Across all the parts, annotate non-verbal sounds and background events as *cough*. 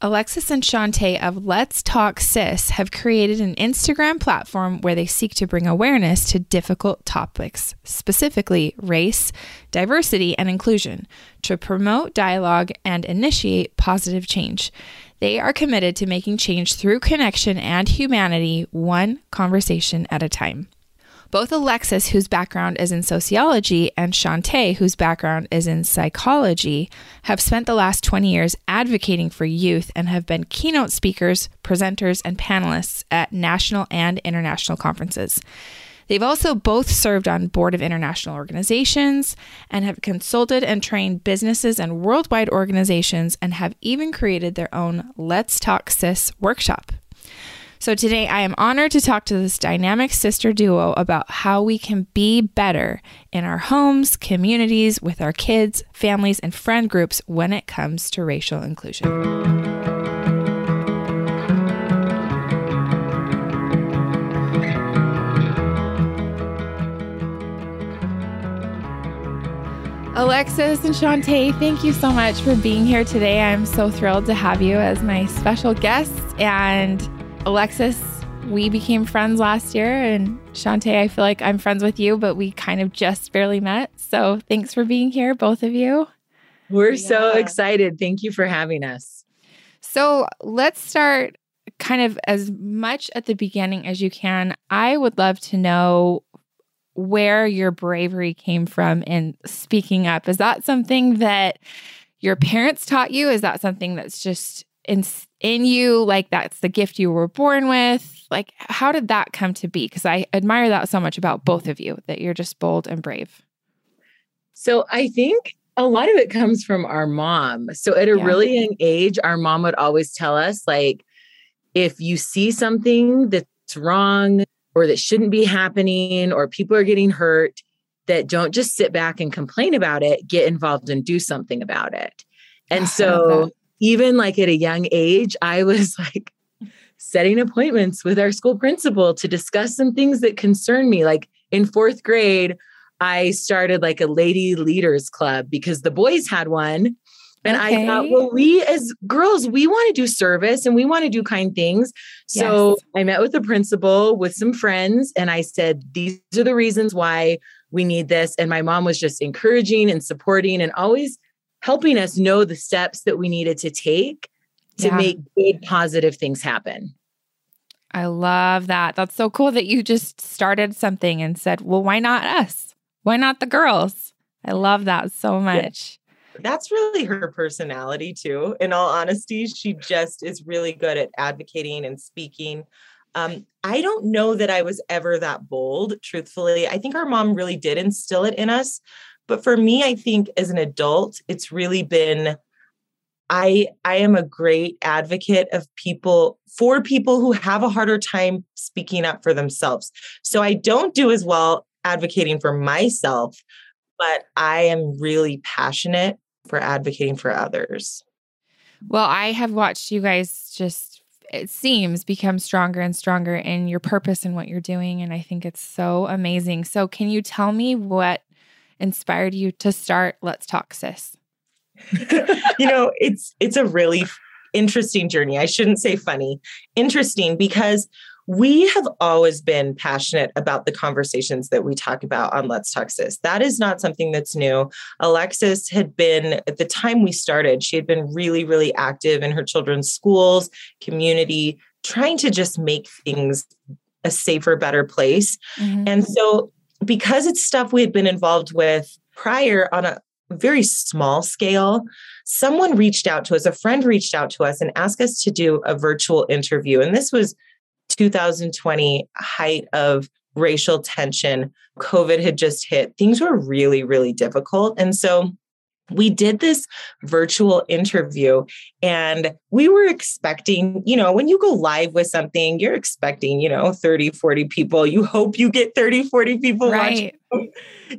Alexis and Chanté of Let's Talk Sis have created an Instagram platform where they seek to bring awareness to difficult topics, specifically race, diversity, and inclusion, to promote dialogue and initiate positive change. They are committed to making change through connection and humanity, one conversation at a time. Both Alexis, whose background is in sociology, and Chanté, whose background is in psychology, have spent the last 20 years advocating for youth and have been keynote speakers, presenters, and panelists at national and international conferences. They've also both served on board of international organizations and have consulted and trained businesses and worldwide organizations and have even created their own Let's Talk Sis workshop. So today I am honored to talk to this dynamic sister duo about how we can be better in our homes, communities, with our kids, families, and friend groups when it comes to racial inclusion. Alexis and Chanté, thank you so much for being here today. I'm so thrilled to have you as my special guests. And Alexis, we became friends last year, and Chanté, I feel like I'm friends with you, but we kind of just barely met. So thanks for being here, both of you. We're yeah. so excited. Thank you for having us. So let's start kind of as much at the beginning as you can. I would love to know where your bravery came from in speaking up. Is that something that your parents taught you? Is that something that's just in in you like that's the gift you were born with. Like how did that come to be? Because i admire that so much about both of you that you're just bold and brave. So i think a lot of it comes from our mom. So at a yeah. really young age our mom would always tell us like if you see something that's wrong or that shouldn't be happening or people are getting hurt that don't just sit back and complain about it get involved and do something about it. And so even like at a young age, I was *laughs* like setting appointments with our school principal to discuss some things that concern me. Like in fourth grade, I started like a lady leaders club because the boys had one. And okay. I thought, well, we as girls, we want to do service and we want to do kind things. So yes. I met with the principal with some friends and I said, these are the reasons why we need this. And my mom was just encouraging and supporting and always helping us know the steps that we needed to take to yeah. make good positive things happen. I love that. That's so cool that you just started something and said, well, why not us? Why not the girls? I love that so much. Yeah. That's really her personality, too. In all honesty, she just is really good at advocating and speaking. Um, I don't know that I was ever that bold, truthfully. I think our mom really did instill it in us. But for me, I think as an adult, it's really been I I am a great advocate of people for people who have a harder time speaking up for themselves. So I don't do as well advocating for myself, but I am really passionate for advocating for others. Well, I have watched you guys just it seems become stronger and stronger in your purpose and what you're doing and I think it's so amazing. So can you tell me what inspired you to start Let's Talk Sis? *laughs* you know, it's it's a really interesting journey. I shouldn't say funny, interesting because we have always been passionate about the conversations that we talk about on Let's Talk Sis. That is not something that's new. Alexis had been, at the time we started, she had been really, really active in her children's schools, community, trying to just make things a safer, better place. Mm-hmm. And so because it's stuff we had been involved with prior on a very small scale, someone reached out to us, a friend reached out to us and asked us to do a virtual interview. And this was 2020, height of racial tension. COVID had just hit. Things were really, really difficult. And so we did this virtual interview and we were expecting, you know, when you go live with something, you're expecting, you know, 30, 40 people. You hope you get 30, 40 people right. watching,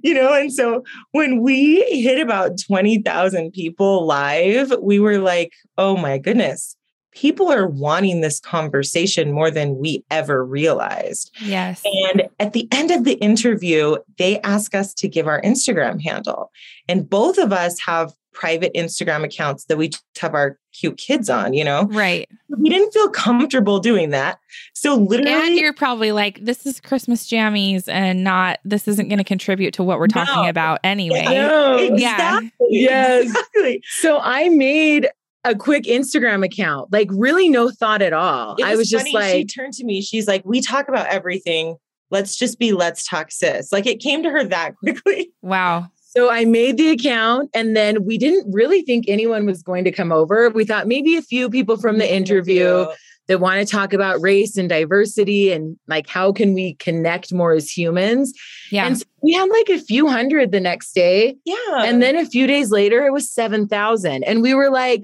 you know. And so when we hit about 20,000 people live, we were like, oh my goodness, people are wanting this conversation more than we ever realized. Yes. And at the end of the interview, they ask us to give our Instagram handle. And both of us have private Instagram accounts that we have our cute kids on, you know? Right. We didn't feel comfortable doing that. So literally And you're probably like, this is Christmas jammies and not this isn't going to contribute to what we're talking No. about anyway. No. Exactly. Yes. Exactly. So I made a quick Instagram account, like really no thought at all. It I was just funny, like, she turned to me. She's like, "We talk about everything. Let's just be let's talk sis." Like it came to her that *laughs* quickly. Wow. So I made the account and then we didn't really think anyone was going to come over. We thought maybe a few people from the interview that want to talk about race and diversity and like how can we connect more as humans. Yeah. And so we had like a few hundred the next day. Yeah. And then a few days later it was 7,000 and we were like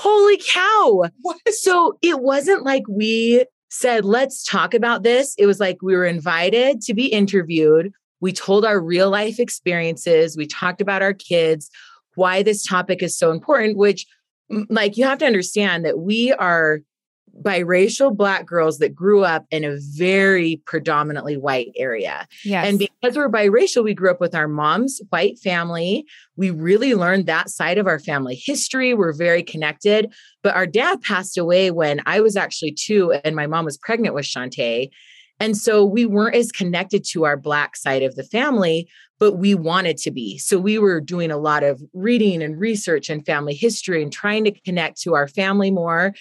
holy cow. What? So it wasn't like we said let's talk about this. It was like we were invited to be interviewed. We told our real life experiences. We talked about our kids, why this topic is so important, which, like, you have to understand that we are biracial Black girls that grew up in a very predominantly white area. yes. And because we're biracial, we grew up with our mom's white family. We really learned that side of our family history. We're very connected. But our dad passed away when I was actually two and my mom was pregnant with Chanté. And so we weren't as connected to our Black side of the family, but we wanted to be. So we were doing a lot of reading and research and family history and trying to connect to our family more.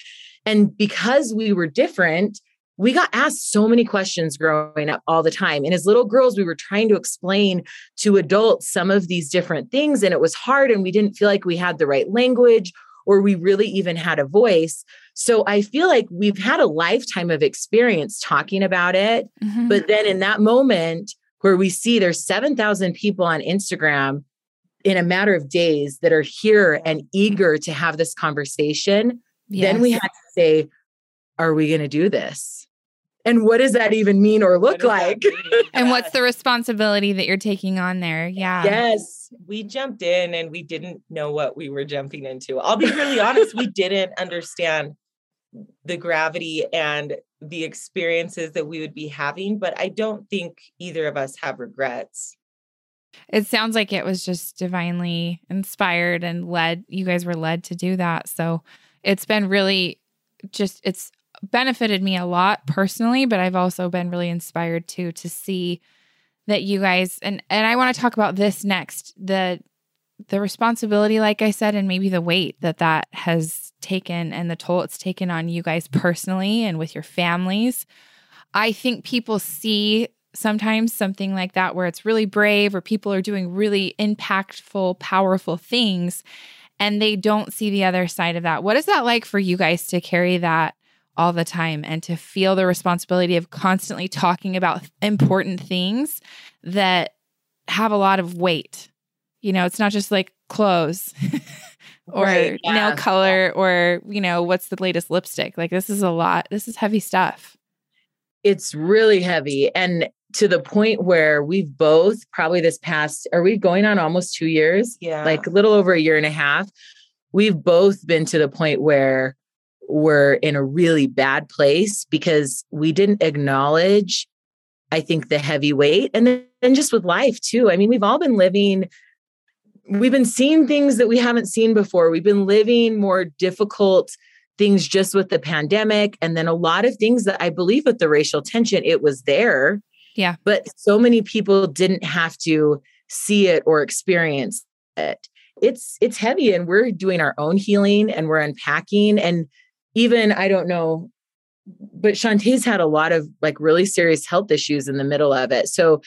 And because we were different, we got asked so many questions growing up all the time. And as little girls, we were trying to explain to adults some of these different things, and it was hard, and we didn't feel like we had the right language or we really even had a voice. So I feel like we've had a lifetime of experience talking about it. Mhm. But then in that moment where we see there's 7,000 people on Instagram in a matter of days that are here and eager to have this conversation, then we had to say, are we going to do this? And what does that even mean or look like? mean? *laughs* and what's the responsibility that you're taking on there? Yeah. yes. we jumped in and we didn't know what we were jumping into. I'll be really honest, we didn't understand the gravity and the experiences that we would be having, but I don't think either of us have regrets. It sounds like it was just divinely inspired and led. You guys were led to do that. So it's been really just, it's benefited me a lot personally, but I've also been really inspired too to see that you guys and and I want to talk about this next the the responsibility like I said and maybe the weight that that has taken and the toll it's taken on you guys personally and with your families. I think people see sometimes something like that where it's really brave or people are doing really impactful, powerful things and they don't see the other side of that. What is that like for you guys to carry that all the time and to feel the responsibility of constantly talking about important things that have a lot of weight? You know, it's not just like clothes *laughs* or Right, nail color or, you know, what's the latest lipstick. Like, this is a lot. This is heavy stuff. It's really heavy. And to the point where we've both probably this past, are we going on almost two years? Yeah. Like a little over a year and a half. We've both been to the point where we're in a really bad place because we didn't acknowledge, I think, the heavy weight. And then and just with life too. I mean, we've all been living, we've been seeing things that we haven't seen before. We've been living more difficult things just with the pandemic. And then a lot of things that I believe with the racial tension, it was there. Yeah. But so many people didn't have to see it or experience it. It's it's heavy and we're doing our own healing and we're unpacking. And even I don't know, but Chanté's had a lot of like really serious health issues in the middle of it. So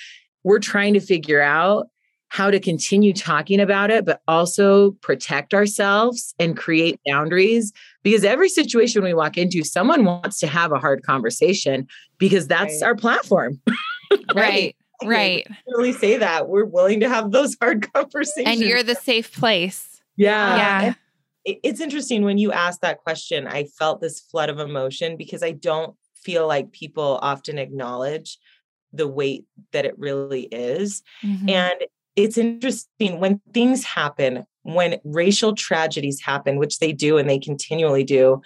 we're trying to figure out how to continue talking about it, but also protect ourselves and create boundaries. Because every situation we walk into, someone wants to have a hard conversation because that's Right. our platform. *laughs* *laughs* Right. Right. really say that. We're willing to have those hard *laughs* conversations. And you're the safe place. Yeah. yeah. it- it's interesting when you asked that question i felt this flood of emotion because i don't feel like people often acknowledge the weight that it really is Mhm. and it's interesting when things happen when racial tragedies happen which they do and they continually do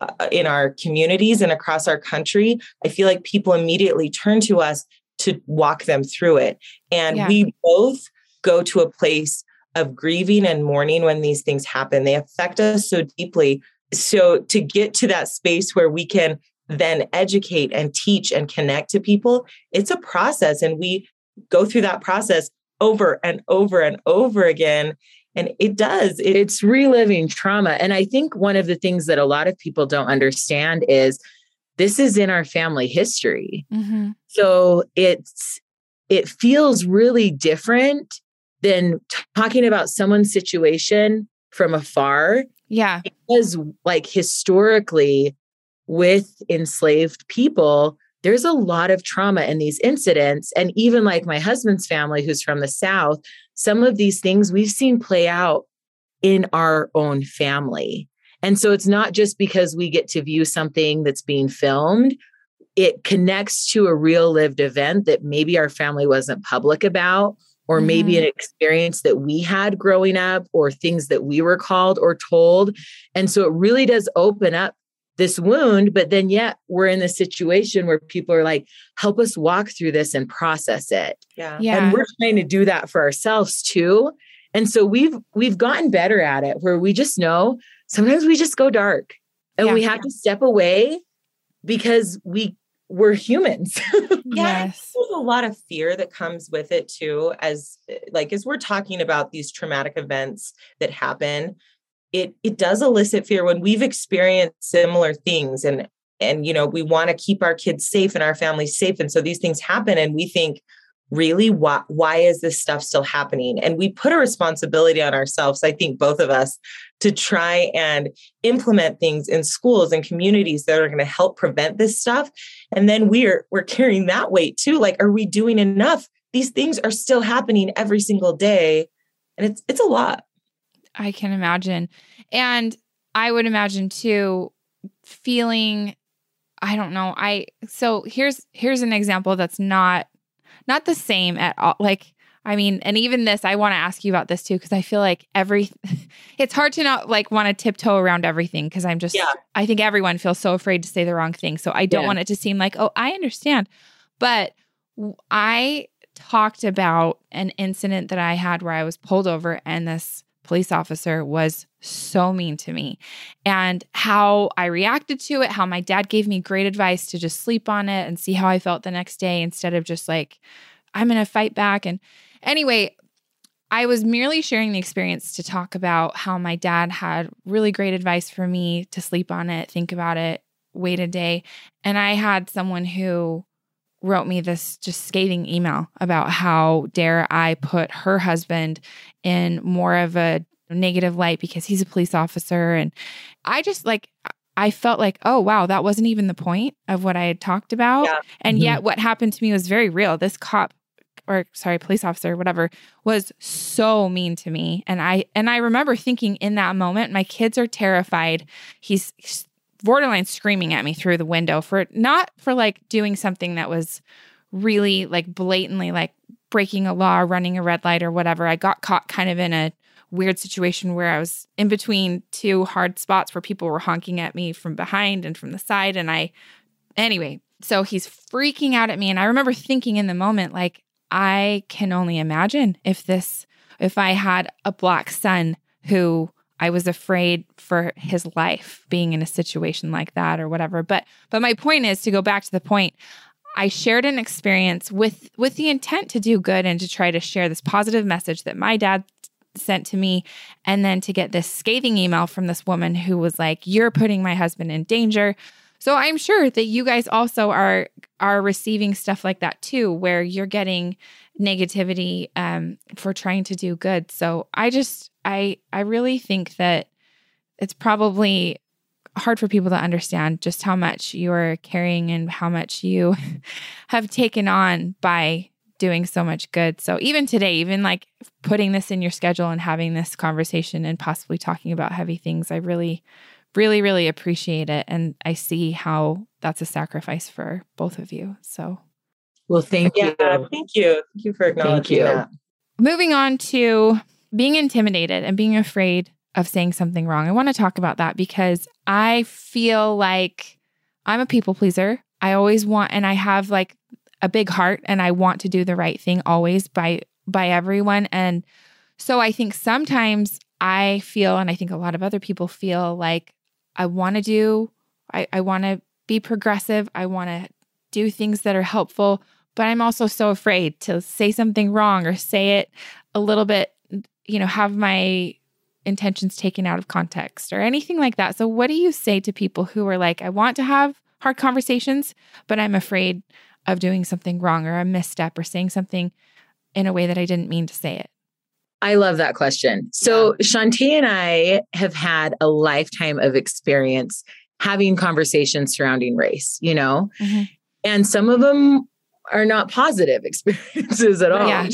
uh, in our communities and across our country i feel like people immediately turn to us to walk them through it and Yeah. we both go to a place of grieving and mourning when these things happen. They affect us so deeply. So to get to that space where we can then educate and teach and connect to people, it's a process. And we go through that process over and over and over again. And it does. It, it's reliving trauma. And I think one of the things that a lot of people don't understand is this is in our family history. Mm-hmm. So it's it feels really different than talking about someone's situation from afar. Yeah. Because like historically with enslaved people, there's a lot of trauma in these incidents. And even like my husband's family, who's from the South, some of these things we've seen play out in our own family. And so it's not just because we get to view something that's being filmed, it connects to a real lived event that maybe our family wasn't public about, or mm-hmm. maybe an experience that we had growing up, or things that we were called or told. And so it really does open up this wound, but then yet we're in the situation where people are like, help us walk through this and process it. Yeah. yeah. And we're trying to do that for ourselves too. And so we've we've gotten better at it where we just know sometimes we just go dark and yeah. we have to step away because we we're humans. *laughs* yeah, yes. there's a lot of fear that comes with it too as like as we're talking about these traumatic events that happen it it does elicit fear when we've experienced similar things and and you know we want to keep our kids safe and our families safe and so these things happen and we think really why why is this stuff still happening and we put a responsibility on ourselves i think both of us to try and implement things in schools and communities that are going to help prevent this stuff and then we're we're carrying that weight too like are we doing enough these things are still happening every single day and it's it's a lot I can imagine. And I would imagine too feeling I don't know. I so here's here's an example that's not not the same at all. Like I mean, and even this, I want to ask you about this too because I feel like every *laughs* it's hard to not like want to tiptoe around everything because I'm just yeah. I think everyone feels so afraid to say the wrong thing. So I don't yeah. want it to seem like, "Oh, I understand." But I talked about an incident that I had where I was pulled over and this police officer was so mean to me and how I reacted to it, how my dad gave me great advice to just sleep on it and see how I felt the next day instead of just like, I'm going to fight back. And anyway, I was merely sharing the experience to talk about how my dad had really great advice for me to sleep on it, think about it, wait a day. And I had someone who wrote me this just scathing email about how dare I put her husband in more of a negative light because he's a police officer. And I just like, I felt like, oh, wow, that wasn't even the point of what I had talked about. Yeah. And mm-hmm. yet, what happened to me was very real. This cop, or sorry, police officer, whatever, was so mean to me. And I and I remember thinking in that moment, my kids are terrified. He's borderline screaming at me through the window for not for like doing something that was really like blatantly like breaking a law, running a red light or whatever. I got caught kind of in a weird situation where I was in between two hard spots where people were honking at me from behind and from the side. And I, anyway, so he's freaking out at me. And I remember thinking in the moment, like, I can only imagine if this, if I had a black son who I was afraid for his life being in a situation like that or whatever. But but my point is to go back to the point I shared an experience with with the intent to do good and to try to share this positive message that my dad sent to me and then to get this scathing email from this woman who was like you're putting my husband in danger. So I'm sure that you guys also are are receiving stuff like that too where you're getting negativity um, for trying to do good. So I just I I really think that it's probably hard for people to understand just how much you're carrying and how much you *laughs* have taken on by doing so much good. So even today, even like putting this in your schedule and having this conversation and possibly talking about heavy things, I really really really appreciate it and I see how that's a sacrifice for both of you. So well, thank you. Yeah, thank you. Thank you for acknowledging you. that. Moving on to being intimidated and being afraid of saying something wrong. I want to talk about that because I feel like I'm a people pleaser. I always want and I have like a big heart and I want to do the right thing always by by everyone and So I think sometimes I feel, and I think a lot of other people feel like I want to do, I, I want to be progressive. I want to do things that are helpful, but I'm also so afraid to say something wrong or say it a little bit, you know, have my intentions taken out of context or anything like that. So, what do you say to people who are like, I want to have hard conversations, but I'm afraid of doing something wrong or a misstep or saying something in a way that I didn't mean to say it? I love that question. So, yeah. Chanté and I have had a lifetime of experience having conversations surrounding race, you know, mm-hmm. and some of them are not positive *laughs* experiences at all. Yeah.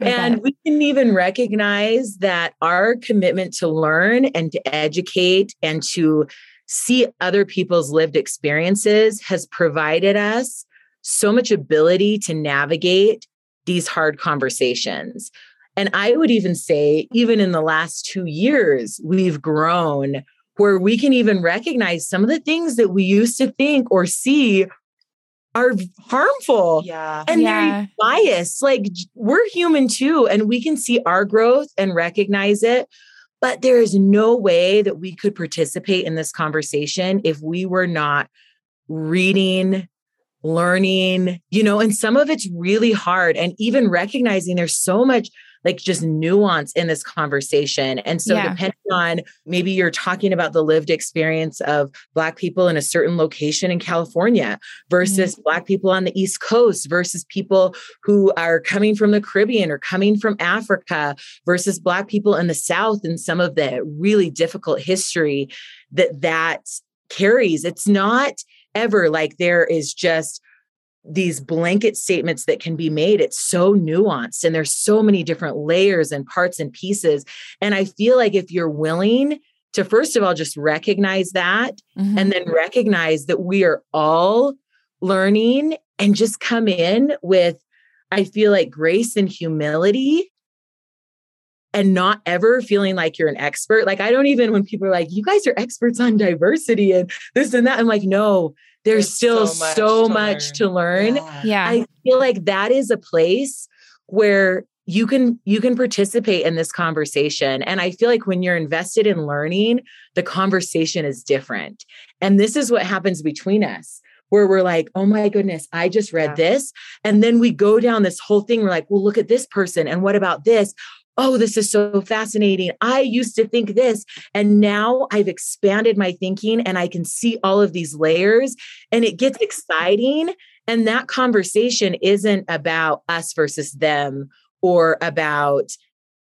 and we can even recognize that our commitment to learn and to educate and to see other people's lived experiences has provided us so much ability to navigate these hard conversations. And I would even say, even in the last two years, we've grown where we can even recognize some of the things that we used to think or see are harmful. Yeah. And yeah. they're biased. Like we're human too, and we can see our growth and recognize it. But there is no way that we could participate in this conversation if we were not reading, learning, you know, and some of it's really hard. And even recognizing there's so much like just nuance in this conversation. And so, yeah. depending on maybe you're talking about the lived experience of Black people in a certain location in California versus mm-hmm. Black people on the East Coast versus people who are coming from the Caribbean or coming from Africa versus Black people in the South and some of the really difficult history that that carries. It's not ever like there is just these blanket statements that can be made it's so nuanced and there's so many different layers and parts and pieces and i feel like if you're willing to first of all just recognize that mm-hmm. and then recognize that we are all learning and just come in with i feel like grace and humility and not ever feeling like you're an expert. Like, I don't even, when people are like, you guys are experts on diversity and this and that, I'm like, no, there's, there's still so much, so to, much learn. to learn. Yeah. yeah. I feel like that is a place where you can you can participate in this conversation and i feel like when you're invested in learning the conversation is different and this is what happens between us where we're like, oh my goodness, I just read yeah. this. And then we go down this whole thing. We're like, well, look at this person. And what about this? Oh, this is so fascinating. I used to think this. And now I've expanded my thinking and I can see all of these layers and it gets exciting. And that conversation isn't about us versus them or about,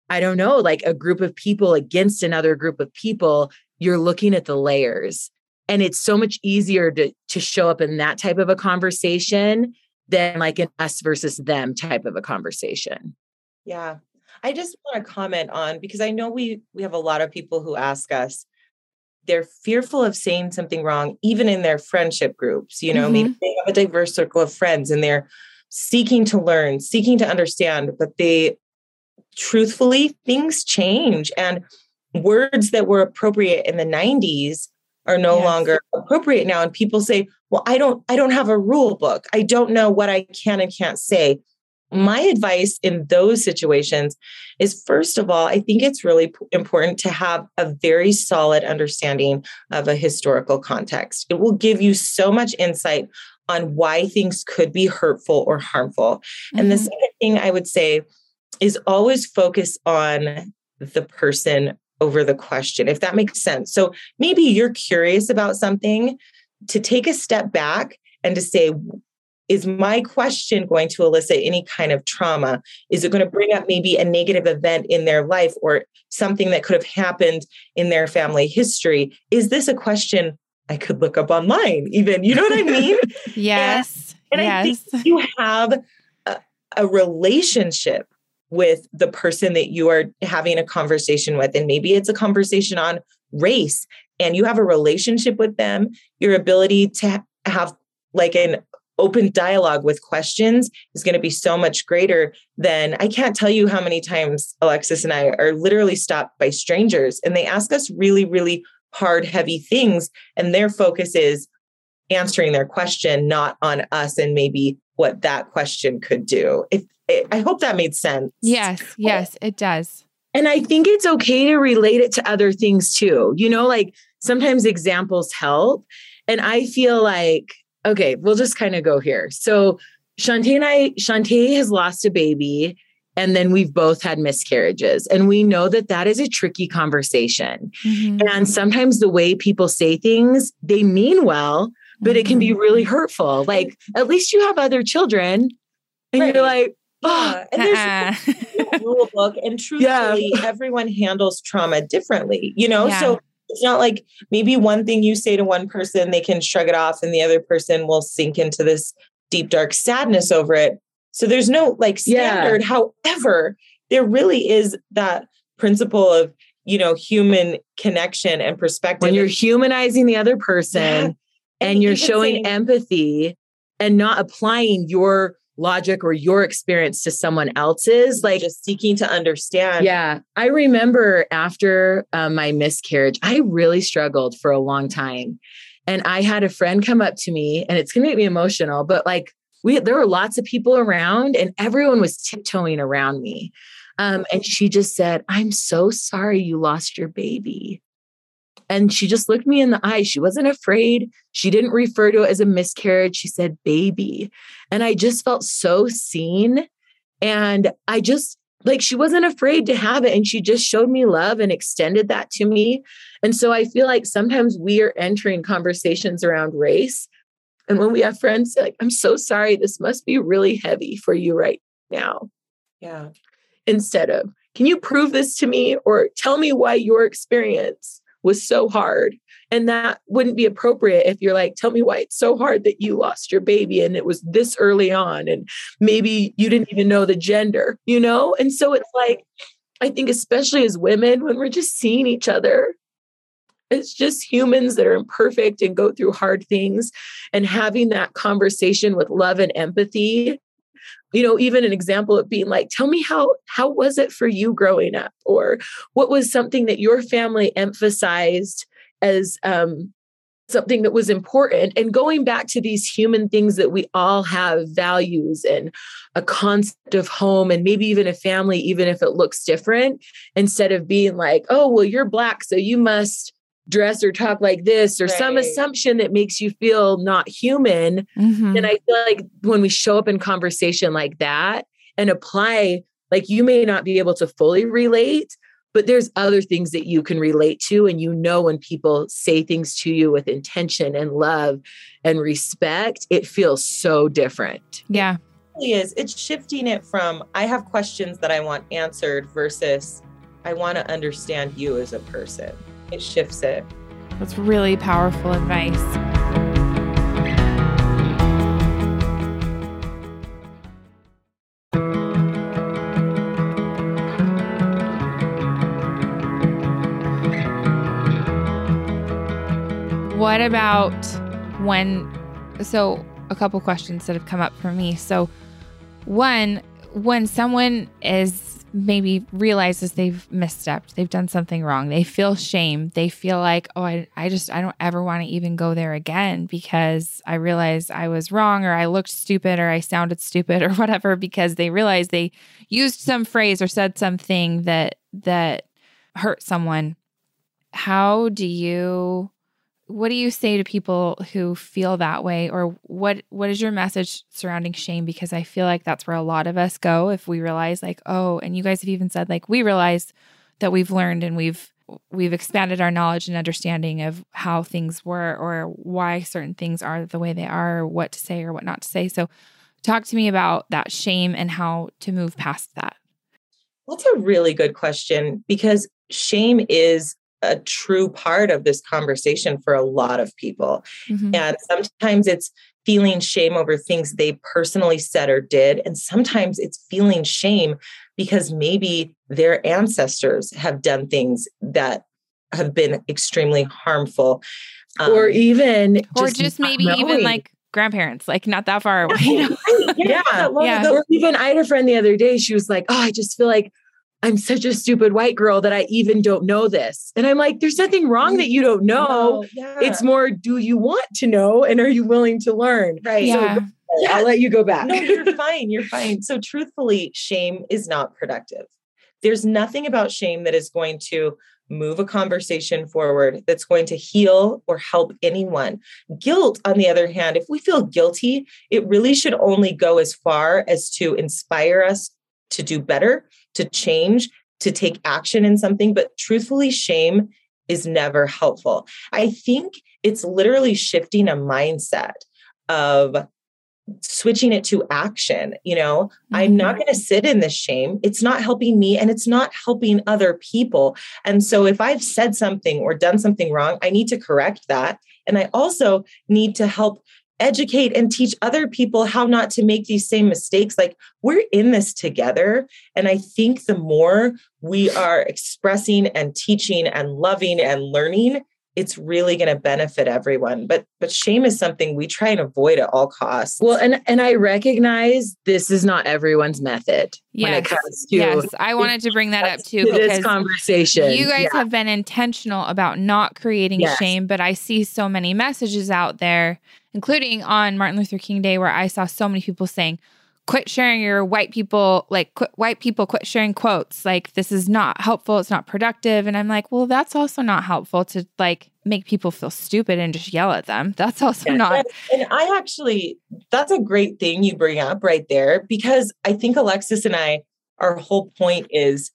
I don't know, like a group of people against another group of people. You're looking at the layers. And it's so much easier to, to show up in that type of a conversation than like an us versus them type of a conversation. Yeah. I just want to comment on because I know we we have a lot of people who ask us they're fearful of saying something wrong even in their friendship groups you know mm-hmm. maybe they have a diverse circle of friends and they're seeking to learn seeking to understand but they truthfully things change and words that were appropriate in the 90s are no yes. longer appropriate now and people say well i don't i don't have a rule book i don't know what i can and can't say my advice in those situations is first of all, I think it's really important to have a very solid understanding of a historical context. It will give you so much insight on why things could be hurtful or harmful. Mm-hmm. And the mm-hmm. second thing I would say is always focus on the person over the question, if that makes sense. So maybe you're curious about something, to take a step back and to say, is my question going to elicit any kind of trauma? Is it going to bring up maybe a negative event in their life or something that could have happened in their family history? Is this a question I could look up online, even? You know what I mean? *laughs* yes. And, and yes. I think you have a, a relationship with the person that you are having a conversation with. And maybe it's a conversation on race and you have a relationship with them, your ability to have like an open dialogue with questions is going to be so much greater than I can't tell you how many times Alexis and I are literally stopped by strangers and they ask us really, really hard, heavy things. And their focus is answering their question, not on us and maybe what that question could do. If eh, I hope that made sense. Yes, oh. yes, it does. And I think it's okay to relate it to other things too. You know, like sometimes examples help. And I feel like, okay, we'll just kind of go here. So Chanté and I, Chanté has lost a baby and then we've both had miscarriages and we know that that is a tricky conversation mm-hmm. and sometimes the way people say things they mean well but it can be really mm-hmm. hurtful like at least you have other children and right. you're like oh. and there's *laughs* a rule book and *laughs* truthfully yeah. everyone handles trauma differently you know yeah. so it's not like maybe one thing you say to one person they can shrug it off and the other person will sink into this deep dark sadness over it so there's no like standard. Yeah. However, there really is that principle of, you know, human connection and perspective. When you're humanizing the other person yeah. and, and you're showing saying, empathy and not applying your logic or your experience to someone else's like just seeking to understand. Yeah. I remember after um, my miscarriage i really struggled for a long time. And i had a friend come up to me and it's going to make me emotional but like we there were lots of people around and everyone was tiptoeing around me. Um, and she just said i'm so sorry you lost your baby and she just looked me in the eye. She wasn't afraid. She didn't refer to it as a miscarriage. She said baby. And i just felt so seen. And i just like she wasn't afraid to have it and she just showed me love and extended that to me. And so i feel like sometimes we are entering conversations around race and when we have friends like, I'm so sorry, this must be really heavy for you right now. Yeah. Instead of, can you prove this to me or tell me why your experience was so hard? And that wouldn't be appropriate if you're like, tell me why it's so hard that you lost your baby and it was this early on. And maybe you didn't even know the gender, you know? And so it's like, I think, especially as women, when we're just seeing each other it's just humans that are imperfect and go through hard things and having that conversation with love and empathy you know even an example of being like tell me how how was it for you growing up? Or what was something that your family emphasized as um, something that was important? And going back to these human things that we all have values and a concept of home and maybe even a family even if it looks different instead of being like oh well you're black so you must dress or talk like this or right. some assumption that makes you feel not human mm-hmm. and i feel like when we show up in conversation like that and apply like you may not be able to fully relate but there's other things that you can relate to and you know when people say things to you with intention and love and respect it feels so different yeah it really is it's shifting it from i have questions that i want answered versus i want to understand you as a person it shifts it. That's really powerful advice. What about when? So, a couple questions that have come up for me. So, one, when someone is maybe realizes they've misstepped, they've done something wrong, they feel shame, they feel like, oh, I, I just, I don't ever want to even go there again because I realized I was wrong or I looked stupid or I sounded stupid *laughs* or whatever because they realize they used some phrase or said something that, that hurt someone. How do you what do you say to people who feel that way? Or what what is your message surrounding shame? Because i feel like that's where a lot of us go if we realize like oh and you guys have even said like we realize that we've learned and we've we've expanded our knowledge and understanding of how things were or why certain things are the way they are or what to say or what not to say. So talk to me about that shame and how to move past that. That's a really good question because shame is a true part of this conversation for a lot of people. Mm-hmm. And sometimes it's feeling shame over things they personally said or did. And sometimes it's feeling shame because maybe their ancestors have done things that have been extremely harmful. Um, or even, or just, just maybe knowing. even like grandparents, like not that far away. You know? yeah. yeah. Or even I had a friend the other day, she was like, Oh, I just feel like I'm such a stupid white girl that I even don't know this. And I'm like, there's nothing wrong that you don't know. No, yeah. It's more, do you want to know and are you willing to learn? Right. Yeah. So, yeah. I'll let you go back. no, you're fine. You're fine. So, truthfully, shame is not productive. there's nothing about shame that is going to move a conversation forward that's going to heal or help anyone. Guilt, on the other hand, if we feel guilty, it really should only go as far as to inspire us to do better, to change, to take action in something. But truthfully, shame is never helpful. I think it's literally shifting a mindset of switching it to action you know mm-hmm. i'm not mm-hmm. going to sit in this shame it's not helping me and it's not helping other people and so if i've said something or done something wrong i need to correct that and i also need to help educate and teach other people how not to make these same mistakes. Like we're in this together. And i think the more we are expressing and teaching and loving and learning it's really going to benefit everyone but but shame is something we try and avoid at all costs well and and i recognize this is not everyone's method yes. when it comes to yes i wanted to bring that up too this conversation you guys yeah. have been intentional about not creating yes. shame but i see so many messages out there including on martin luther king day where i saw so many people saying quit sharing your white people like quit, white people quit sharing quotes like this is not helpful it's not productive. And i'm like well that's also not helpful to like make people feel stupid and just yell at them. That's also not and i actually that's a great thing you bring up right there because i think alexis and i our whole point is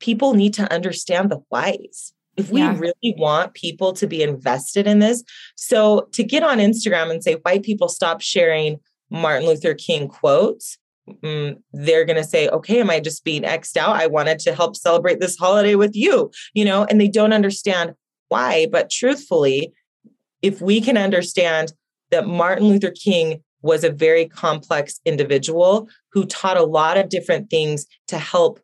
people need to understand the whys. If we yeah. really want people to be invested in this so to get on instagram and say white people stop sharing Martin Luther King quotes, mm, they're going to say, okay, am I just being X'd out? I wanted to help celebrate this holiday with you, you know, and they don't understand why. But truthfully, if we can understand that Martin Luther King was a very complex individual who taught a lot of different things to help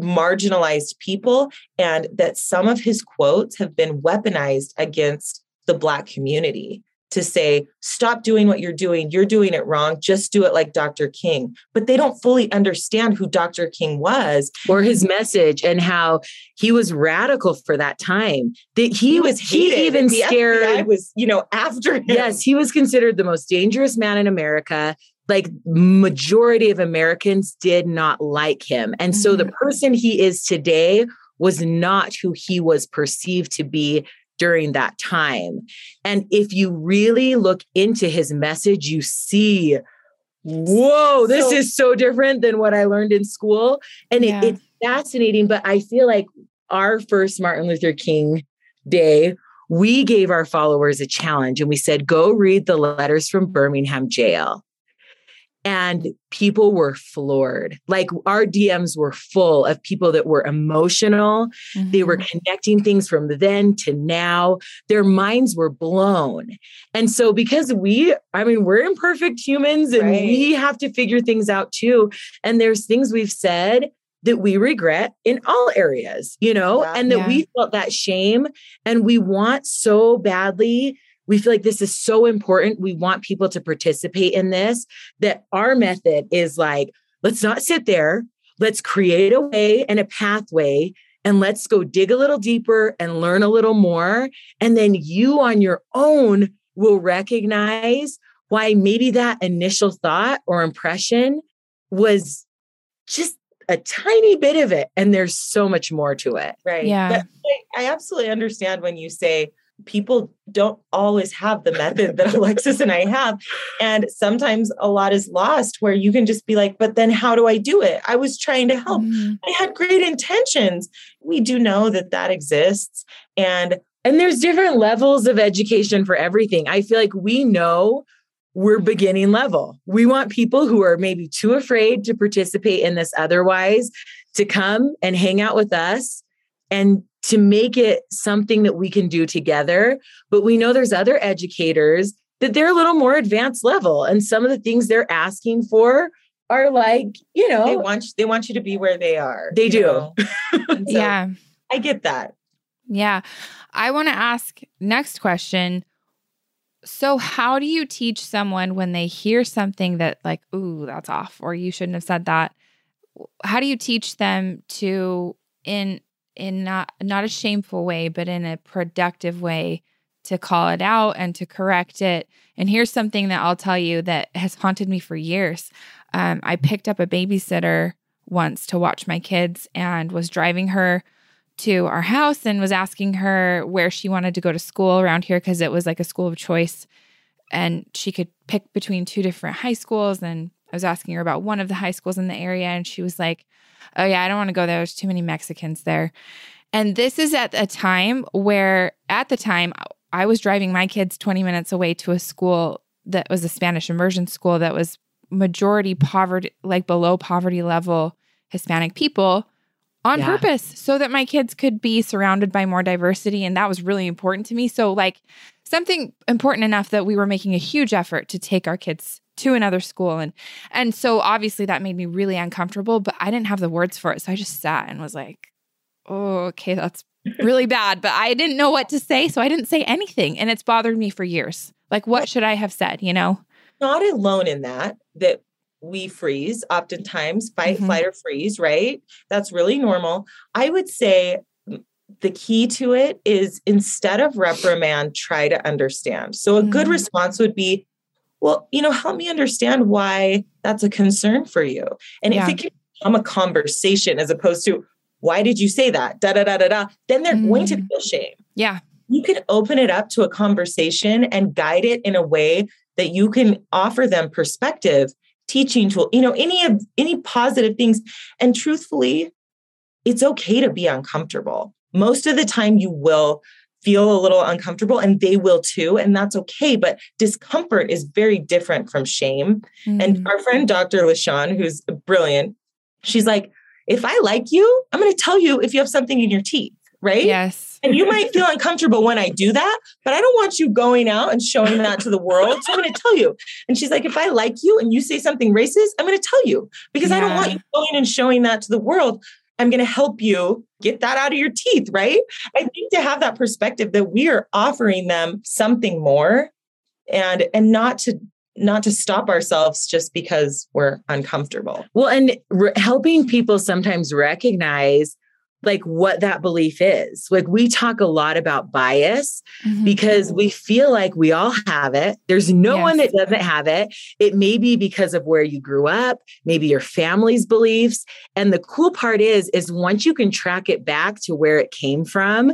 marginalized people, and that some of his quotes have been weaponized against the Black community to say, stop doing what you're doing. You're doing it wrong. Just do it like Dr. King. But they don't fully understand who Dr. King was or his message and how he was radical for that time. That he, he was, hated. he even the scared. FBI was, you know, after him. Yes, he was considered the most dangerous man in America. Like majority of Americans did not like him. And so the mm-hmm. person he is today was not who he was perceived to be during that time. And if you really look into his message, you see, whoa, this so, is so different than what I learned in school. And yeah. it, it's fascinating. But I feel like our first Martin Luther King day, we gave our followers a challenge and we said, go read the letters from Birmingham jail and people were floored. Like our DMs were full of people that were emotional. Mm-hmm. They were mm-hmm. connecting things from then to now. Their minds were blown. And so, because we, I mean, we're imperfect humans and right. we have to figure things out too. And there's things we've said that we regret in all areas, you know, and that yeah. we felt that shame and we want so badly we feel like this is so important. We want people to participate in this, that our method is like, let's not sit there. Let's create a way and a pathway and let's go dig a little deeper and learn a little more. And then you on your own will recognize why maybe that initial thought or impression was just a tiny bit of it. And there's so much more to it. Right. Yeah. I, I absolutely understand when you say, people don't always have the method that Alexis and I have. And sometimes a lot is lost where you can just be like, but then how do I do it? I was trying to help. Mm-hmm. I had great intentions. We do know that that exists. And and there's different levels of education for everything. I feel like we know we're beginning level. We want people who are maybe too afraid to participate in this otherwise to come and hang out with us and to make it something that we can do together. But we know there's other educators that they're a little more advanced level. And some of the things they're asking for are like, you know, they want they want you to be where they are. They do. *laughs* so yeah. I get that. Yeah. I want to ask next question. So how do you teach someone when they hear something that like, ooh, that's off or you shouldn't have said that? How do you teach them to in in not not a shameful way, but in a productive way to call it out and to correct it. And here's something that I'll tell you that has haunted me for years. Um, I picked up a babysitter once to watch my kids and was driving her to our house and was asking her where she wanted to go to school around here because it was like a school of choice and she could pick between two different high schools and I was asking her about one of the high schools in the area and she was like, "Oh yeah, I don't want to go there. There's too many Mexicans there." And this is at a time where at the time I was driving my kids 20 minutes away to a school that was a Spanish immersion school that was majority poverty like below poverty level Hispanic people on yeah. purpose so that my kids could be surrounded by more diversity and that was really important to me. So like something important enough that we were making a huge effort to take our kids to another school and and so obviously that made me really uncomfortable but I didn't have the words for it so I just sat and was like oh okay that's really bad but I didn't know what to say so I didn't say anything and it's bothered me for years like what should I have said you know not alone in that that we freeze oftentimes fight mm-hmm. flight or freeze right that's really normal I would say the key to it is instead of reprimand, try to understand. So a good mm-hmm. response would be, well, you know, help me understand why that's a concern for you. And yeah. if it can become a conversation as opposed to, why did you say that? Da da da da da. Then they're mm. going to mm-hmm. feel shame. Yeah. You can open it up to a conversation and guide it in a way that you can offer them perspective, teaching tool, you know, any of any positive things. And truthfully, it's okay to be uncomfortable most of the time you will feel a little uncomfortable and they will too and that's okay but discomfort is very different from shame mm-hmm. and our friend dr lashawn who's brilliant she's like if i like you i'm going to tell you if you have something in your teeth right yes and you might *laughs* feel uncomfortable when i do that but i don't want you going out and showing that to the world so i'm going to tell you and she's like if i like you and you say something racist i'm going to tell you because yeah. i don't want you going and showing that to the world I'm going to help you get that out of your teeth, right? I think to have that perspective that we are offering them something more and and not to not to stop ourselves just because we're uncomfortable. Well, and re- helping people sometimes recognize like what that belief is. Like we talk a lot about bias mm-hmm. because we feel like we all have it. There's no yes. one that doesn't have it. It may be because of where you grew up, maybe your family's beliefs. And the cool part is is once you can track it back to where it came from,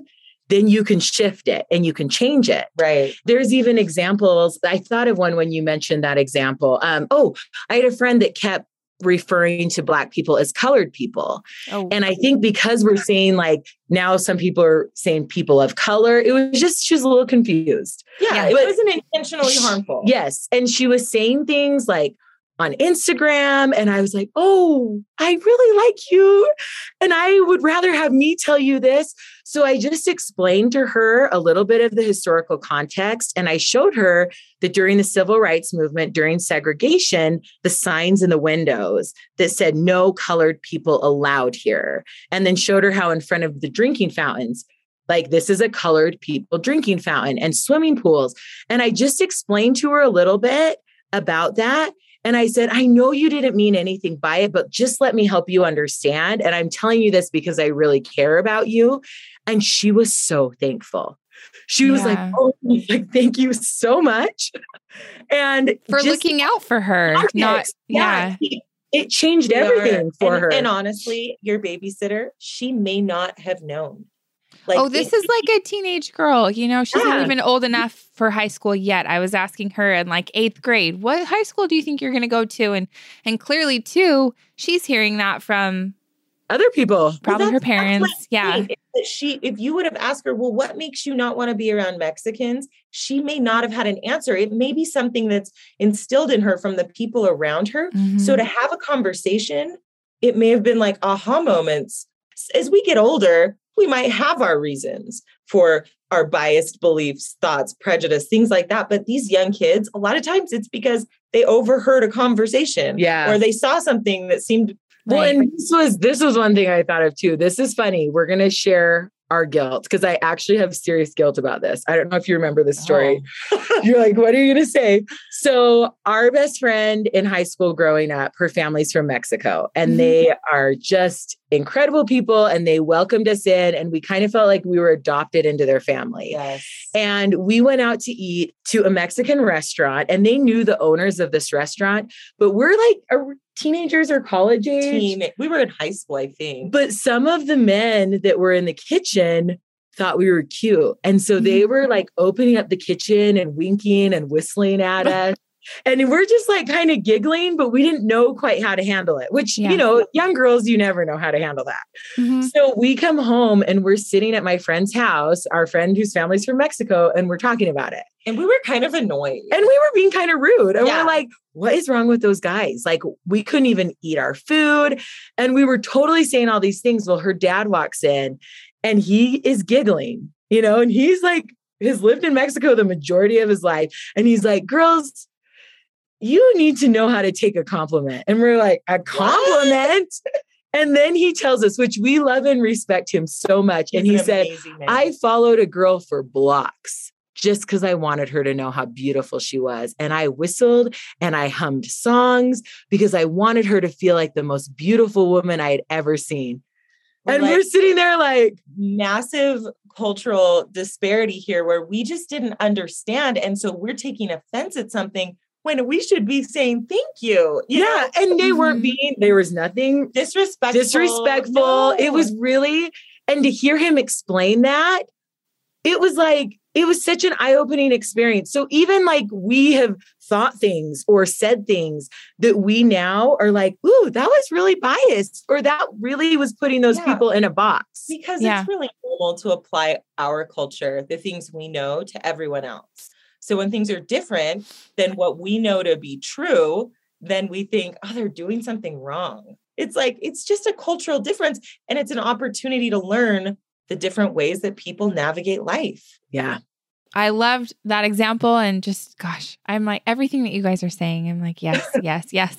then you can shift it and you can change it. Right. There's even examples. I thought of one when you mentioned that example. Um, oh, I had a friend that kept referring to black people as colored people. Oh. And I think because we're saying like now some people are saying people of color, it was just she was a little confused. Yeah, yeah it wasn't intentionally harmful. Yes. And she was saying things like, on Instagram. And I was like, oh, I really like you. And I would rather have me tell you this. So I just explained to her a little bit of the historical context. And I showed her that during the civil rights movement, during segregation, the signs in the windows that said no colored people allowed here. And then showed her how in front of the drinking fountains, like this is a colored people drinking fountain and swimming pools. And I just explained to her a little bit about that. And I said, I know you didn't mean anything by it, but just let me help you understand. And I'm telling you this because I really care about you. And she was so thankful. She was like, Oh, *laughs* like, thank you so much. and for just, looking out for her. Not, yeah. yeah. It changed everything for and, her. And honestly, your babysitter, she may not have known like, oh, this it, is like a teenage girl. You know, she's yeah. not even old enough for high school yet. I was asking her in like eighth grade, what high school do you think you're going to go to? And and clearly, too, she's hearing that from other people, probably her parents. Yeah, she. If you would have asked her, well, what makes you not want to be around Mexicans? She may not have had an answer. It may be something that's instilled in her from the people around her. Mm-hmm. So to have a conversation, it may have been like aha moments. As we get older, we might have our reasons for our biased beliefs, thoughts, prejudice, things like that. But these young kids, a lot of times it's because they overheard a conversation. Yeah. Or they saw something that seemed well, and this was this was one thing I thought of too. This is funny. We're gonna share our guilt because I actually have serious guilt about this. I don't know if you remember this story. Oh. *laughs* You're like, what are you going to say? So, our best friend in high school growing up, her family's from Mexico, and mm-hmm. they are just incredible people and they welcomed us in and we kind of felt like we were adopted into their family. Yes. And we went out to eat to a Mexican restaurant and they knew the owners of this restaurant, but we're like a teenagers or college age. Teen, we were in high school, I think. But some of the men that were in the kitchen thought we were cute. And so they Mm-hmm. were like opening up the kitchen and winking and whistling at *laughs* us. And we're just like kind of giggling, but we didn't know quite how to handle it, which, Yeah. you know, young girls, you never know how to handle that. Mhm. So we come home and we're sitting at my friend's house, our friend whose family's from Mexico, and we're talking about it. and we were kind of annoyed. And we were being kind of rude. And Yeah. we're like, what is wrong with those guys? Like, we couldn't even eat our food. And we were totally saying all these things. Well, her dad walks in and he is giggling, you know, and he's like, has lived in Mexico the majority of his life. And he's like, girls, you need to know how to take a compliment. And we're like, a compliment? And then he tells us, which we love and respect him so much. and he an said. I followed a girl for blocks just because I wanted her to know how beautiful she was. And I whistled and I hummed songs because I wanted her to feel like the most beautiful woman I had ever seen. And Like- we're sitting there like, massive cultural disparity here where we just didn't understand. And so we're taking offense at something when we should be saying thank you. you yeah. know? And they weren't Mhm. being, there was nothing disrespectful. disrespectful. It was really, and to hear him explain that, it was like, it was such an eye opening experience. So even like we have thought things or said things that we now are like, ooh, that was really biased, or that really was putting those Yeah. people in a box. because Yeah. it's really normal to apply our culture, the things we know, to everyone else. So when things are different than what we know to be true, then we think, oh, they're doing something wrong. It's like, it's just a cultural difference. And it's an opportunity to learn the different ways that people navigate life. Yeah. I loved that example and just gosh, I'm like everything that you guys are saying. I'm like yes, *laughs* yes, yes.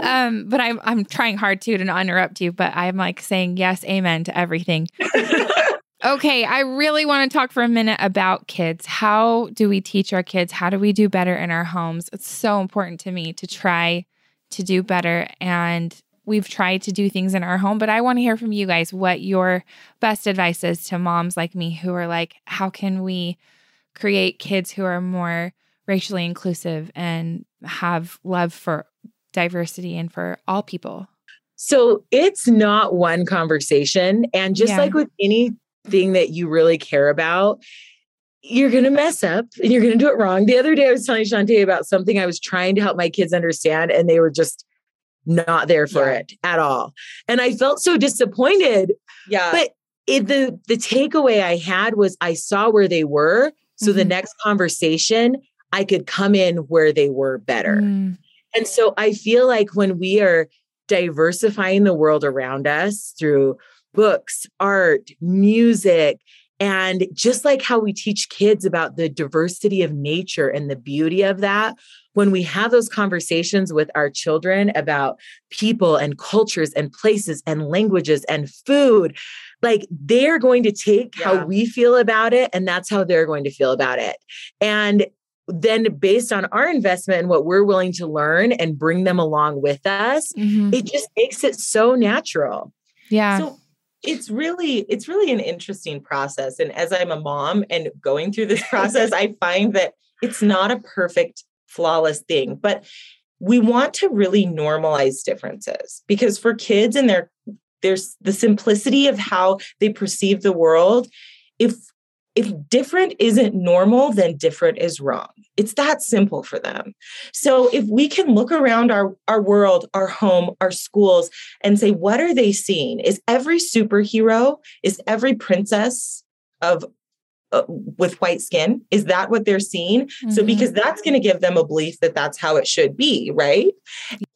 Um, but I'm I'm trying hard to to not interrupt you, but I'm like saying yes, amen to everything. *laughs* Okay, I really want to talk for a minute about kids. How do we teach our kids? How do we do better in our homes? It's so important to me to try to do better. And we've tried to do things in our home, but I want to hear from you guys what your best advice is to moms like me who are like, how can we create kids who are more racially inclusive and have love for diversity and for all people? So it's not one conversation. And just Yeah. like with anything that you really care about, you're going to mess up and you're going to do it wrong. The other day, I was telling Chanté about something I was trying to help my kids understand, and they were just not there for Yeah. it at all. And I felt so disappointed. Yeah. But it, the the takeaway I had was I saw where they were. So the Mhm. next conversation, I could come in where they were better. Mm, And so I feel like when we are diversifying the world around us through books, art, music, and just like how we teach kids about the diversity of nature and the beauty of that, when we have those conversations with our children about people and cultures and places and languages and food, like they're going to take Yeah. how we feel about it, and that's how they're going to feel about it. And then, based on our investment and what we're willing to learn and bring them along with us, mhm. it just makes it so natural. Yeah. So it's really it's really an interesting process and as I'm a mom and going through this process *laughs* I find that it's not a perfect flawless thing but we want to really normalize differences because for kids and their there's the simplicity of how they perceive the world if if different isn't normal then different is wrong it's that simple for them so if we can look around our our world our home our schools and say, what are they seeing? Is every superhero, is every princess of uh, with white skin, is that what they're seeing? So, Mhm. because that's going to give them a belief that that's how it should be, right?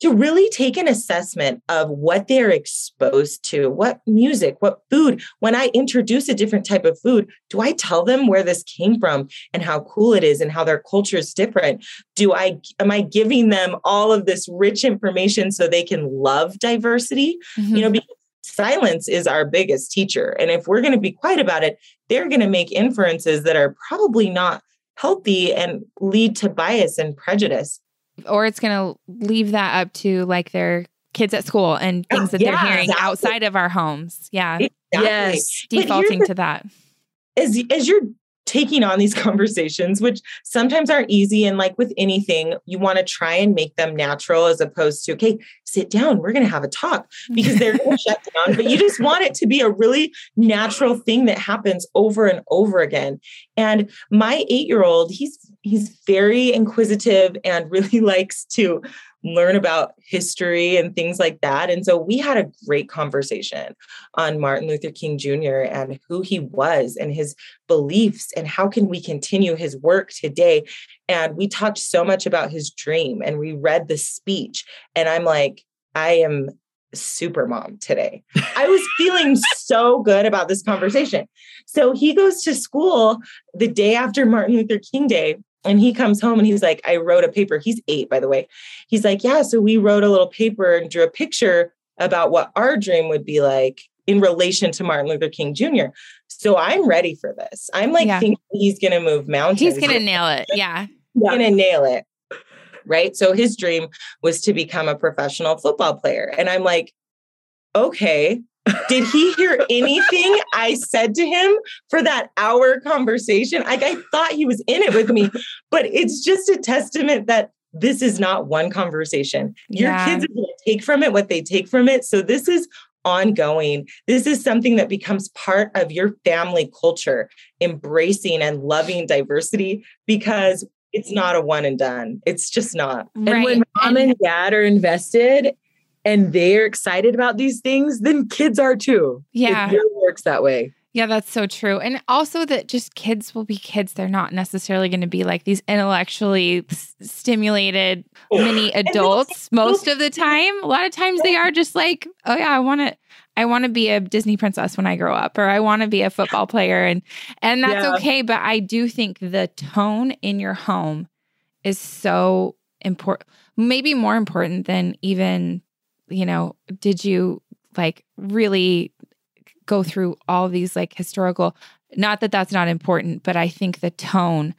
To really take an assessment of what they're exposed to, what music, what food. When I introduce a different type of food, do I tell them where this came from and how cool it is and how their culture is different? Do I am I giving them all of this rich information so they can love diversity? Mhm. You know, because silence is our biggest teacher. And if we're going to be quiet about it, they're going to make inferences that are probably not healthy and lead to bias and prejudice. or it's going to leave that up to like their kids at school and Oh, things that they're hearing exactly. outside of our homes. Yeah. Exactly. Yes. Defaulting the- to that. as as you're taking on these *laughs* conversations, which sometimes aren't easy. And like with anything, you want to try and make them natural as opposed to, okay, sit down, we're going to have a talk because they're going *laughs* to shut down. But you just want it to be a really natural thing that happens over and over again. And my eight year old, he's he's very inquisitive and really *laughs* likes to learn about history and things like that. And so we had a great conversation on Martin Luther King Jr. and who he was and his beliefs and how can we continue his work today. And we talked so much about his dream and we read the speech. And I'm like, I am super mom today. I was feeling *laughs* so good about this conversation. So he goes to school the day after Martin Luther King Day and he comes home and he's like, I wrote a paper. He's eight, by the way. He's like, Yeah, so we wrote a little paper and drew a picture about what our dream would be like in relation to Martin Luther King Jr. So I'm ready for this. I'm like yeah. thinking he's going to move mountains. He's going to nail it. Yeah. He's yeah. going to nail it. Right. So his dream was to become a professional football player. And I'm like, okay, did he hear anything I said to him for that hour conversation? Like I thought he was in it with me, but it's just a testament that this is not one conversation. Your yeah. kids are going to take from it what they take from it. So this is ongoing. This is something that becomes part of your family culture, embracing and loving diversity because it's not a one and done. It's just not. Right. And when mom and dad are invested, and they're excited about these things, then kids are too. Yeah. It really works that way. Yeah, that's so true. And also that just kids will be kids. They're not necessarily going to be like these intellectually s- stimulated *sighs* mini adults *laughs* most of the time. A lot of times they are just like, "Oh yeah, I want to I want to be a Disney princess when I grow up or I want to be a football player." And and that's yeah. okay, but I do think the tone in your home is so important, maybe more important than even you know, did you like really go through all these like historical not that that's not important, but I think the tone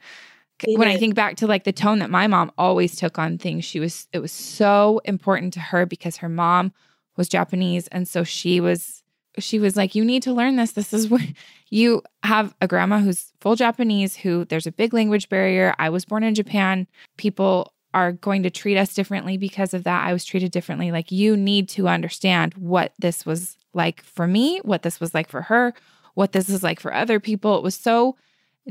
it when is. I think back to like the tone that my mom always took on things, she was it was so important to her because her mom was Japanese and so she was she was like you need to learn this. This is what *laughs* you have a grandma who's full Japanese who there's a big language barrier. I was born in Japan. People are going to treat us differently because of that. I was treated differently. Like, you need to understand what this was like for me, what this was like for her, what this is like for other people. It was so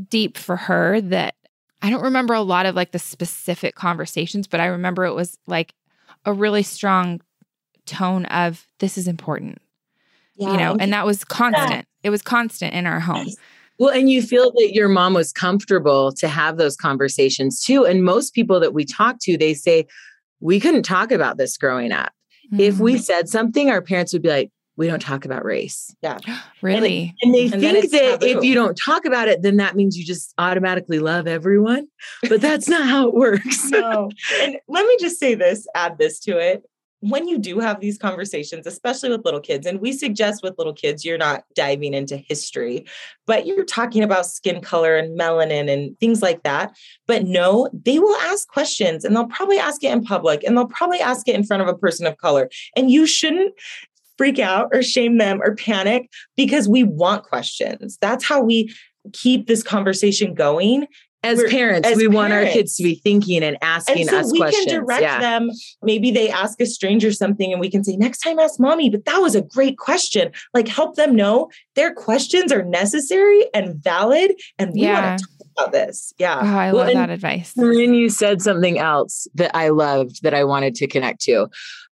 deep for her that I don't remember a lot of like the specific conversations, but I remember it was like a really strong tone of this is important, yeah, you know, and that was constant. Yeah. It was constant in our home. Well, and you feel that your mom was comfortable to have those conversations too. And most people that we talk to, they say, we couldn't talk about this growing up. Mm-hmm. If we mm-hmm. said something, our parents would be like, we don't talk about race. Yeah. really? And, and they and think that taboo. if you don't talk about it, then that means you just automatically love everyone. But that's not how it works. no. And let me just say this, add this to it when you do have these conversations, especially with little kids, and we suggest with little kids, you're not diving into history, but you're talking about skin color and melanin and things like that. But no, they will ask questions and they'll probably ask it in public and they'll probably ask it in front of a person of color. And you shouldn't freak out or shame them or panic because we want questions. That's how we keep this conversation going as parents, as we parents. want our kids to be thinking and asking and so us we questions. can direct yeah. them. Maybe they ask a stranger something and we can say, next time ask mommy, but that was a great question. Like help them know their questions are necessary and valid. And we yeah. want to talk about this. Yeah. Oh, I well, love that advice. Then you said something else that I loved that I wanted to connect to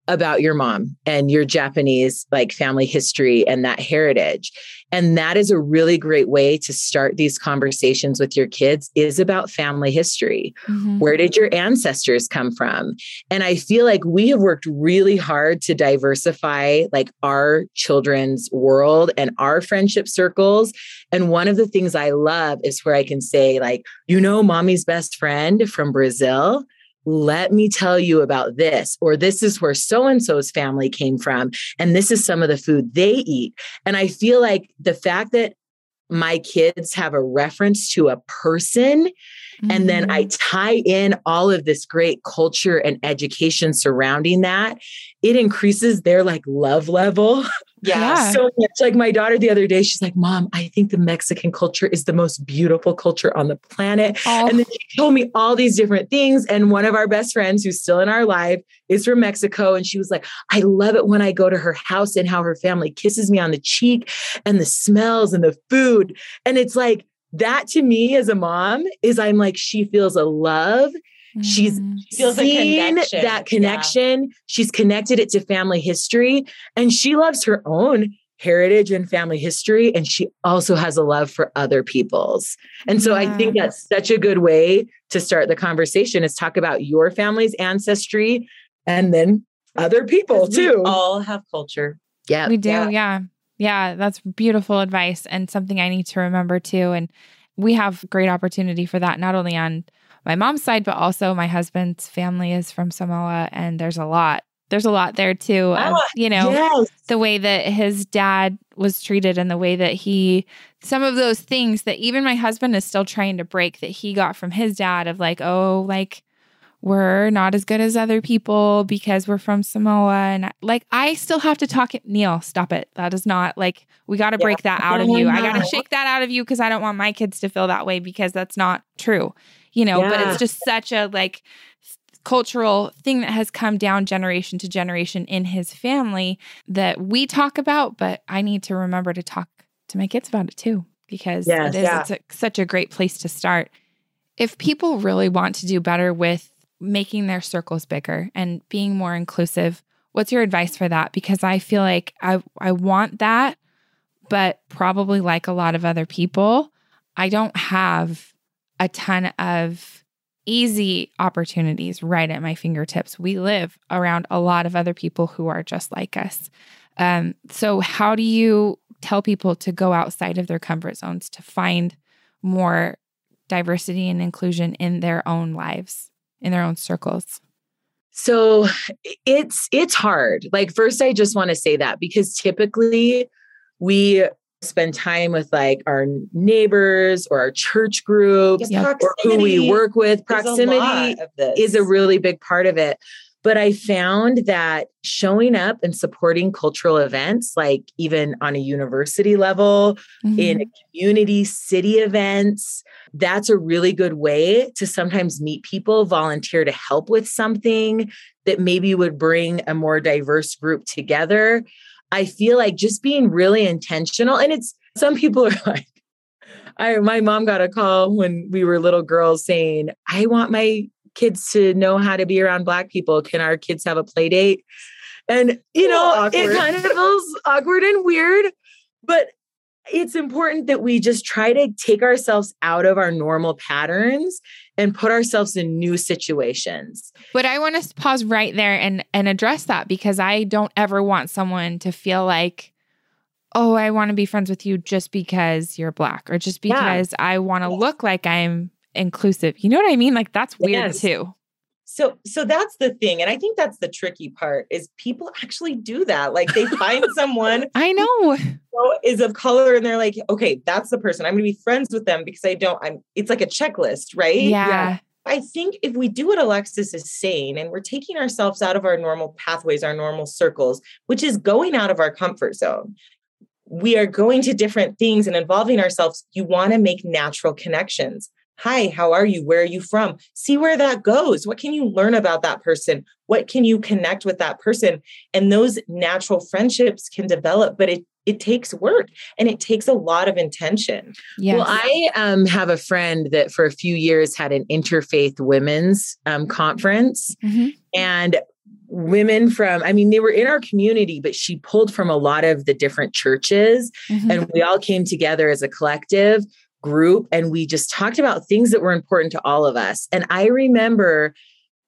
about your mom and your Japanese like family history and that heritage. And that is a really great way to start these conversations with your kids is about family history. Mm-hmm. Where did your ancestors come from? And I feel like we have worked really hard to diversify like our children's world and our friendship circles. And one of the things I love is where I can say like, you know, mommy's best friend from Brazil let me tell you about this, or this is where so and so's family came from, and this is some of the food they eat. And I feel like the fact that my kids have a reference to a person Mm-hmm. And then I mm-hmm. tie in all of this great culture and education surrounding that. It increases their like love level *laughs* Yeah. So much. Like my daughter the other day, she's like, Mom, I think the Mexican culture is the most beautiful culture on the planet. Oh. And then she told me all these different things. And one of our best friends who's still in our life is from Mexico. And she was like, I love it when I go to her house and how her family kisses me on the cheek and the smells and the food. And it's like, that to me as a mom is I'm like, she feels a love. She's Mm. feels a seen connection. that connection. She's connected it to family history and she loves her own heritage and family history. And she also has a love for other people's. And so I think that's such a good way to start the conversation is talk about your family's ancestry and then other people We too. all have culture. yeah. We do, Yeah. yeah. yeah. that's beautiful advice and something I need to remember too. And we have great opportunity for that, not only on my mom's side, but also my husband's family is from Samoa. And there's a lot, there's a lot there too. Of, Ah, you know, Yes. the way that his dad was treated and the way that he, some of those things that even my husband is still trying to break that he got from his dad of like, oh, like, we're not as good as other people because we're from Samoa. And like, I still have to talk. It. Neil, stop it. That is not like, we got to Yeah. break that out of you. I got to shake that out of you because I don't want my kids to feel that way because that's not true, you know, but it's just such a like, cultural thing that has come down generation to generation in his family that we talk about but i need to remember to talk to my kids about it too because Yes, it is yeah. it's a, such a great place to start if people really want to do better with making their circles bigger and being more inclusive what's your advice for that because i feel like i i want that but probably like a lot of other people i don't have a ton of easy opportunities right at my fingertips. We live around a lot of other people who are just like us. Um, so, how do you tell people to go outside of their comfort zones to find more diversity and inclusion in their own lives, in their own circles? So it's it's hard. Like first I just want to say that because typically we spend time with like our neighbors or our church groups Yeah. or who we work with. Proximity of this. is a really big part of it. But I found that showing up and supporting cultural events, like even on a university level, in Mhm. community city events, that's a really good way to sometimes meet people, volunteer to help with something that maybe would bring a more diverse group together. I feel like just being really intentional, and it's some people are *laughs* like, I my mom got a call when we were little girls saying, I want my kids to know how to be around black people. Can our kids have a play date? And you know, it kind of feels awkward and weird, but it's important that we just try to take ourselves out of our normal patterns and put ourselves in new situations. But I want to pause right there and and address that because I don't ever want someone to feel like, oh, I want to be friends with you just because you're black or just Yeah. because I want to look like I'm inclusive. You know what I mean? Like that's weird Yes. too. So so that's the thing. And I think that's the tricky part is people actually do that. Like they find *laughs* someone I know. *laughs* is of color and they're like, okay, that's the person. I'm gonna be friends with them because I don't, I'm it's like a checklist, right? Yeah. I think if we do what Alexis is saying and we're taking ourselves out of our normal pathways, our normal circles, which is going out of our comfort zone, we are going to different things and involving ourselves. You want to make natural connections. Hi, how are you? Where are you from? See where that goes. What can you learn about that person? What can you connect with that person? And those natural friendships can develop, but it it takes work and it takes a lot of intention. Yes. Well, I um, have a friend that for a few years had an interfaith women's um, conference, Mhm. and women from, I mean, they were in our community, but she pulled from a lot of the different churches, Mhm. and we all came together as a collective group and we just talked about things that were important to all of us. And I remember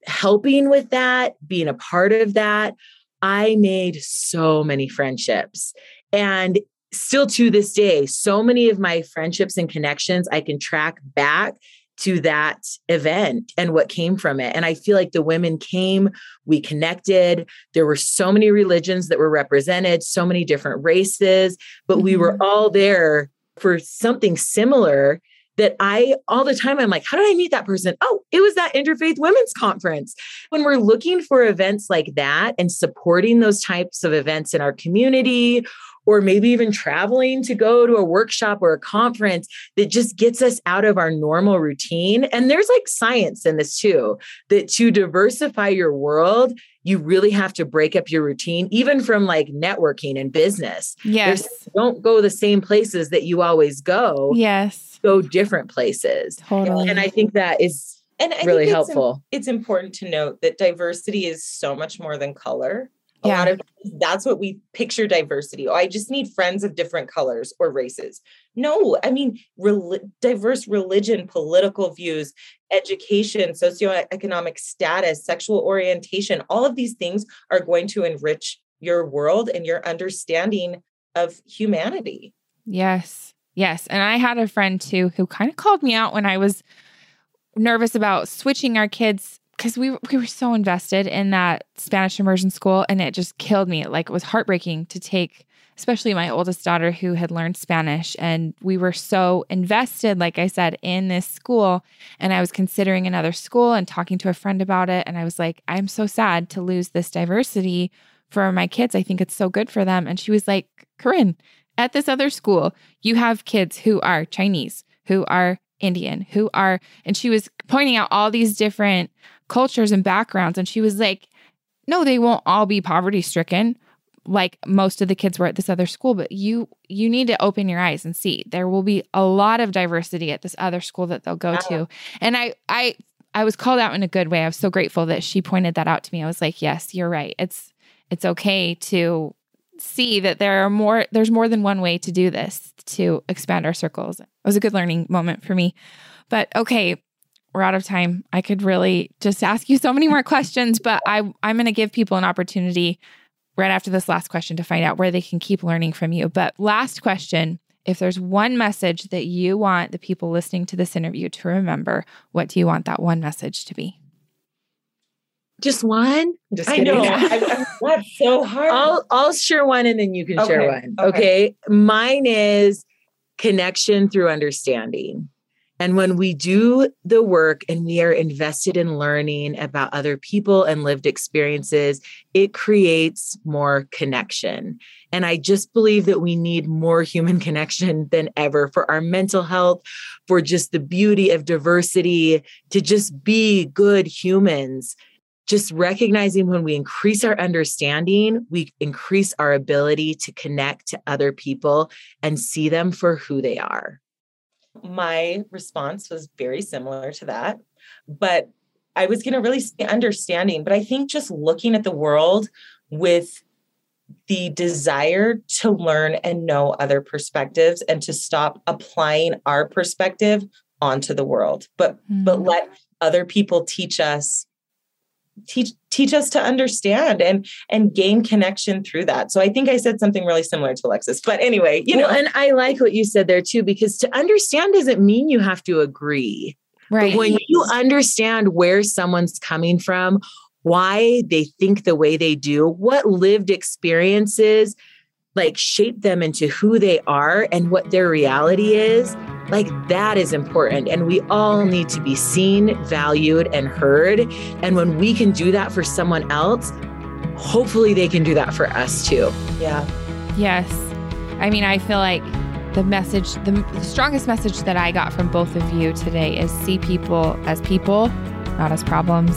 helping with that, being a part of that. I made so many friendships. And still to this day, so many of my friendships and connections I can track back to that event and what came from it. And I feel like the women came, we connected. There were so many religions that were represented, so many different races, but we were mm-hmm. all there for something similar. that I all the time I'm like, how did I meet that person? Oh, it was that interfaith women's conference. When we're looking for events like that and supporting those types of events in our community or maybe even traveling to go to a workshop or a conference that just gets us out of our normal routine. And there's like science in this too, that to diversify your world, you really have to break up your routine, even from like networking and business. Yes. There's, don't go the same places that you always go. Yes. Go different places. Totally. And I think that is and I really think helpful. It's, it's important to note that diversity is so much more than color. A Yeah. lot of that's what we picture diversity. Oh, I just need friends of different colors or races. No, I mean rel- diverse religion, political views, education, socioeconomic status, sexual orientation. All of these things are going to enrich your world and your understanding of humanity. Yes. Yes. And I had a friend too who kind of called me out when I was nervous about switching our kids because we, we were so invested in that Spanish immersion school and it just killed me. Like it was heartbreaking to take, especially my oldest daughter who had learned Spanish. And we were so invested, like I said, in this school. And I was considering another school and talking to a friend about it. And I was like, I'm so sad to lose this diversity for my kids. I think it's so good for them. And she was like, Corinne, at this other school, you have kids who are Chinese, who are Indian, who are, and she was pointing out all these different cultures and backgrounds. And she was like, no, they won't all be poverty stricken like most of the kids were at this other school but you you need to open your eyes and see. There will be a lot of diversity at this other school that they'll go to. And i i i was called out in a good way. I was so grateful that she pointed that out to me. I was like yes you're right. It's it's okay to see that there are more there's more than one way to do this to expand our circles. It was a good learning moment for me. But okay we're out of time i could really just ask you so many more questions but i i'm going to give people an opportunity right after this last question to find out where they can keep learning from you but last question if there's one message that you want the people listening to this interview to remember what do you want that one message to be just one. Just I kidding. know. *laughs* I, I, that's so hard. I'll I'll share one and then you can share one. okay. Okay. Mine is connection through understanding. And when we do the work and we are invested in learning about other people and lived experiences, it creates more connection. And I just believe that we need more human *laughs* connection than ever for our mental health, for just the beauty of diversity, to just be good humans just recognizing when we increase our understanding, we increase our ability to connect to other people and see them for who they are. My response was very similar to that but i was going to really say understanding but i think just looking at the world with the desire to learn and know other perspectives and to stop applying our perspective onto the world but but Mm. let other people teach us teach teach us to understand and and gain connection through that. So i think i said something really similar to alexis but anyway you Well, know. and I like what you said there too, because to understand doesn't mean you have to agree. right. But when you understand where someone's coming from, why they think the way they do, what lived experiences like shape them into who they are and what their reality is, like that is important. And we all need to be seen, valued, and heard. And when we can do that for someone else, hopefully they can do that for us too. yeah Yes. I mean, I feel like the message, the, the strongest message that I got from both of you today is see people as people, not as problems.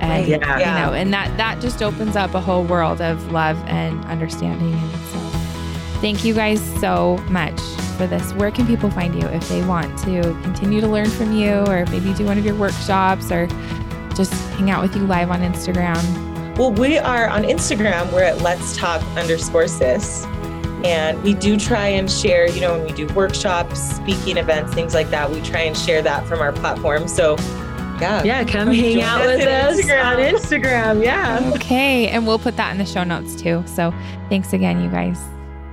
And, Yeah. you know, and that, that just opens up a whole world of love and understanding. And so thank you guys so much for this. Where can people find you if they want to continue to learn from you or maybe do one of your workshops or just hang out with you live on Instagram? Well, we are on Instagram. We're at Let's Talk underscore sis. And we do try and share, you know, when we do workshops, speaking events, things like that, we try and share that from our platform. So, yeah. Yeah, come Come hang out us with on us Instagram. on Instagram. Yeah. Okay. And we'll put that in the show notes too. So thanks again, you guys.